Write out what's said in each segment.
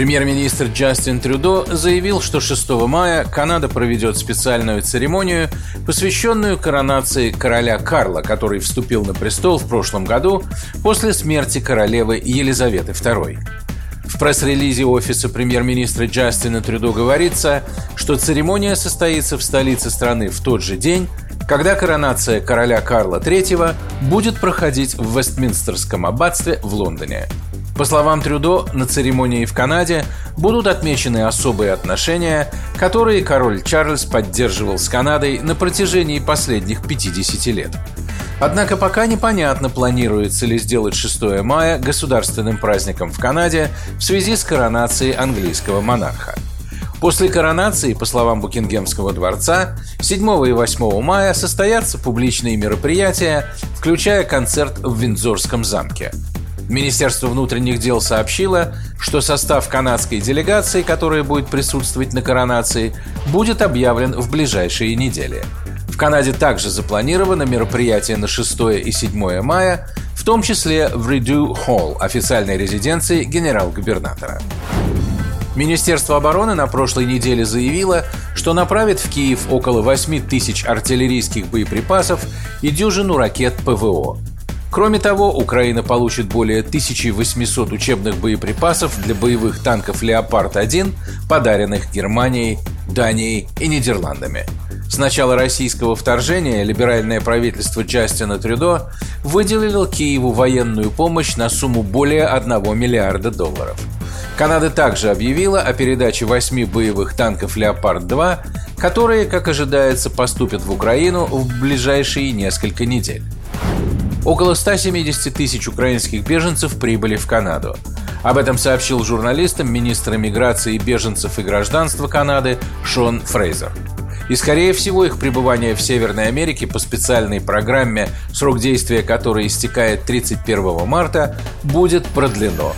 Премьер-министр Джастин Трюдо заявил, что 6 мая Канада проведет специальную церемонию, посвященную коронации короля Карла, который вступил на престол в прошлом году после смерти королевы Елизаветы II. В пресс-релизе офиса премьер-министра Джастина Трюдо говорится, что церемония состоится в столице страны в тот же день, когда коронация короля Карла III будет проходить в Вестминстерском аббатстве в Лондоне. По словам Трюдо, на церемонии в Канаде будут отмечены особые отношения, которые король Чарльз поддерживал с Канадой на протяжении последних 50 лет. Однако пока непонятно, планируется ли сделать 6 мая государственным праздником в Канаде в связи с коронацией английского монарха. После коронации, по словам Букингемского дворца, 7 и 8 мая состоятся публичные мероприятия, включая концерт в Виндзорском замке – Министерство внутренних дел сообщило, что состав канадской делегации, которая будет присутствовать на коронации, будет объявлен в ближайшие недели. В Канаде также запланировано мероприятие на 6 и 7 мая, в том числе в Rideau Холл, официальной резиденции генерал-губернатора. Министерство обороны на прошлой неделе заявило, что направит в Киев около 8 тысяч артиллерийских боеприпасов и дюжину ракет ПВО. Кроме того, Украина получит более 1800 учебных боеприпасов для боевых танков «Леопард-1», подаренных Германией, Данией и Нидерландами. С начала российского вторжения либеральное правительство Джастина Трюдо выделило Киеву военную помощь на сумму более 1 миллиарда долларов. Канада также объявила о передаче восьми боевых танков «Леопард-2», которые, как ожидается, поступят в Украину в ближайшие несколько недель. Около 170 тысяч украинских беженцев прибыли в Канаду. Об этом сообщил журналистам министр иммиграции, беженцев и гражданства Канады Шон Фрейзер. И, скорее всего, их пребывание в Северной Америке по специальной программе, срок действия которой истекает 31 марта, будет продлено.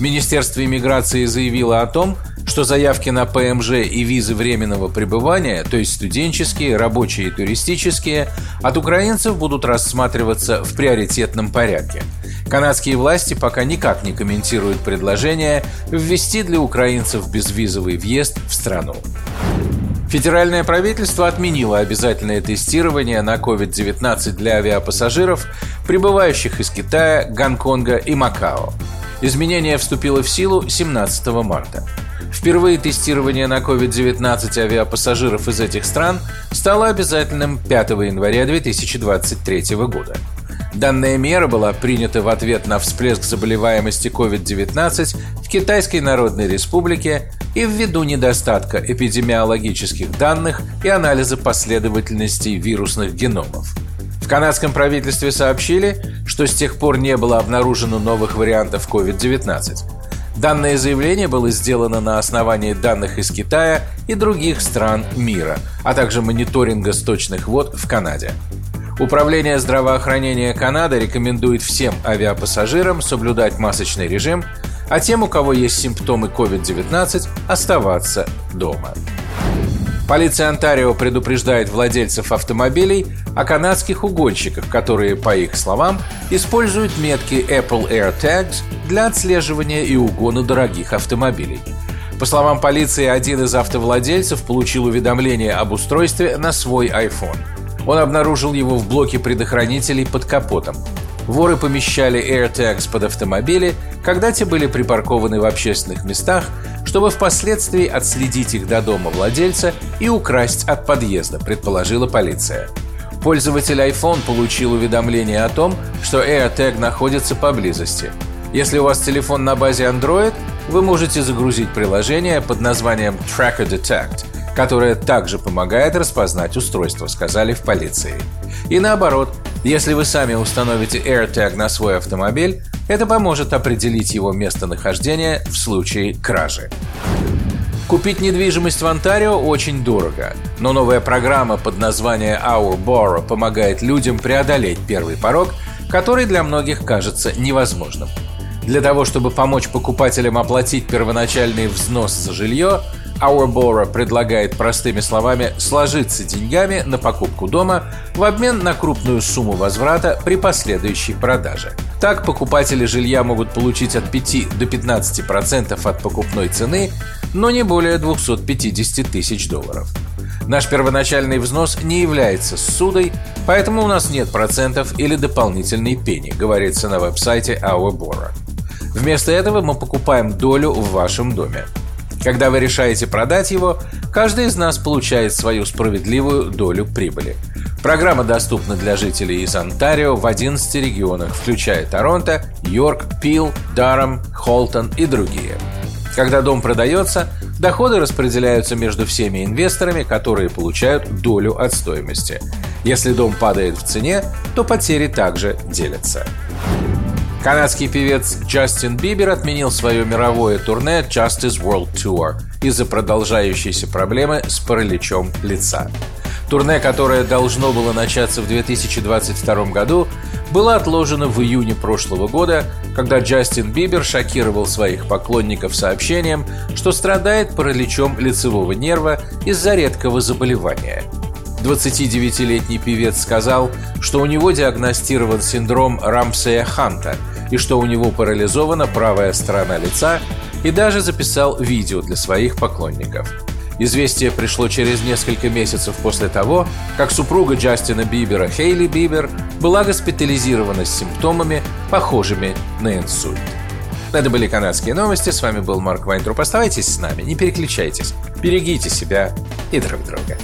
Министерство иммиграции заявило о том, что заявки на ПМЖ и визы временного пребывания, то есть студенческие, рабочие и туристические, от украинцев будут рассматриваться в приоритетном порядке. Канадские власти пока никак не комментируют предложение ввести для украинцев безвизовый въезд в страну. Федеральное правительство отменило обязательное тестирование на COVID-19 для авиапассажиров, прибывающих из Китая, Гонконга и Макао. Изменение вступило в силу 17 марта. Впервые тестирование на COVID-19 авиапассажиров из этих стран стало обязательным 5 января 2023 года. Данная мера была принята в ответ на всплеск заболеваемости COVID-19 в Китайской Народной Республике и ввиду недостатка эпидемиологических данных и анализа последовательностей вирусных геномов. В канадском правительстве сообщили, что с тех пор не было обнаружено новых вариантов COVID-19. Данное заявление было сделано на основании данных из Китая и других стран мира, а также мониторинга сточных вод в Канаде. Управление здравоохранения Канады рекомендует всем авиапассажирам соблюдать масочный режим, а тем, у кого есть симптомы COVID-19, оставаться дома. Полиция Онтарио предупреждает владельцев автомобилей о канадских угонщиках, которые, по их словам, используют метки Apple AirTags для отслеживания и угона дорогих автомобилей. По словам полиции, один из автовладельцев получил уведомление об устройстве на свой iPhone. Он обнаружил его в блоке предохранителей под капотом. Воры помещали AirTags под автомобили, когда те были припаркованы в общественных местах, чтобы впоследствии отследить их до дома владельца и украсть от подъезда, предположила полиция. Пользователь iPhone получил уведомление о том, что AirTag находится поблизости. Если у вас телефон на базе Android, вы можете загрузить приложение под названием Tracker Detect, которое также помогает распознать устройство, сказали в полиции. И наоборот, если вы сами установите AirTag на свой автомобиль, это поможет определить его местонахождение в случае кражи. Купить недвижимость в Онтарио очень дорого, но новая программа под названием Our Borrow помогает людям преодолеть первый порог, который для многих кажется невозможным. Для того, чтобы помочь покупателям оплатить первоначальный взнос за жилье, Borrow предлагает простыми словами сложиться деньгами на покупку дома в обмен на крупную сумму возврата при последующей продаже. Так покупатели жилья могут получить от 5 до 15% от покупной цены, но не более 250 тысяч долларов. Наш первоначальный взнос не является ссудой, поэтому у нас нет процентов или дополнительной пени, говорится на веб-сайте Borrow. Вместо этого мы покупаем долю в вашем доме. Когда вы решаете продать его, каждый из нас получает свою справедливую долю прибыли. Программа доступна для жителей из Онтарио в 11 регионах, включая Торонто, Йорк, Пил, Даром, Холтон и другие. Когда дом продается, доходы распределяются между всеми инвесторами, которые получают долю от стоимости. Если дом падает в цене, то потери также делятся. Канадский певец Джастин Бибер отменил свое мировое турне Justice World Tour из-за продолжающейся проблемы с параличом лица. Турне, которое должно было начаться в 2022 году, было отложено в июне прошлого года, когда Джастин Бибер шокировал своих поклонников сообщением, что страдает параличом лицевого нерва из-за редкого заболевания. 29-летний певец сказал, что у него диагностирован синдром Рамсея Ханта и что у него парализована правая сторона лица и даже записал видео для своих поклонников. Известие пришло через несколько месяцев после того, как супруга Джастина Бибера Хейли Бибер была госпитализирована с симптомами, похожими на инсульт. Это были канадские новости. С вами был Марк Вайнтруп. Оставайтесь с нами, не переключайтесь. Берегите себя и друг друга.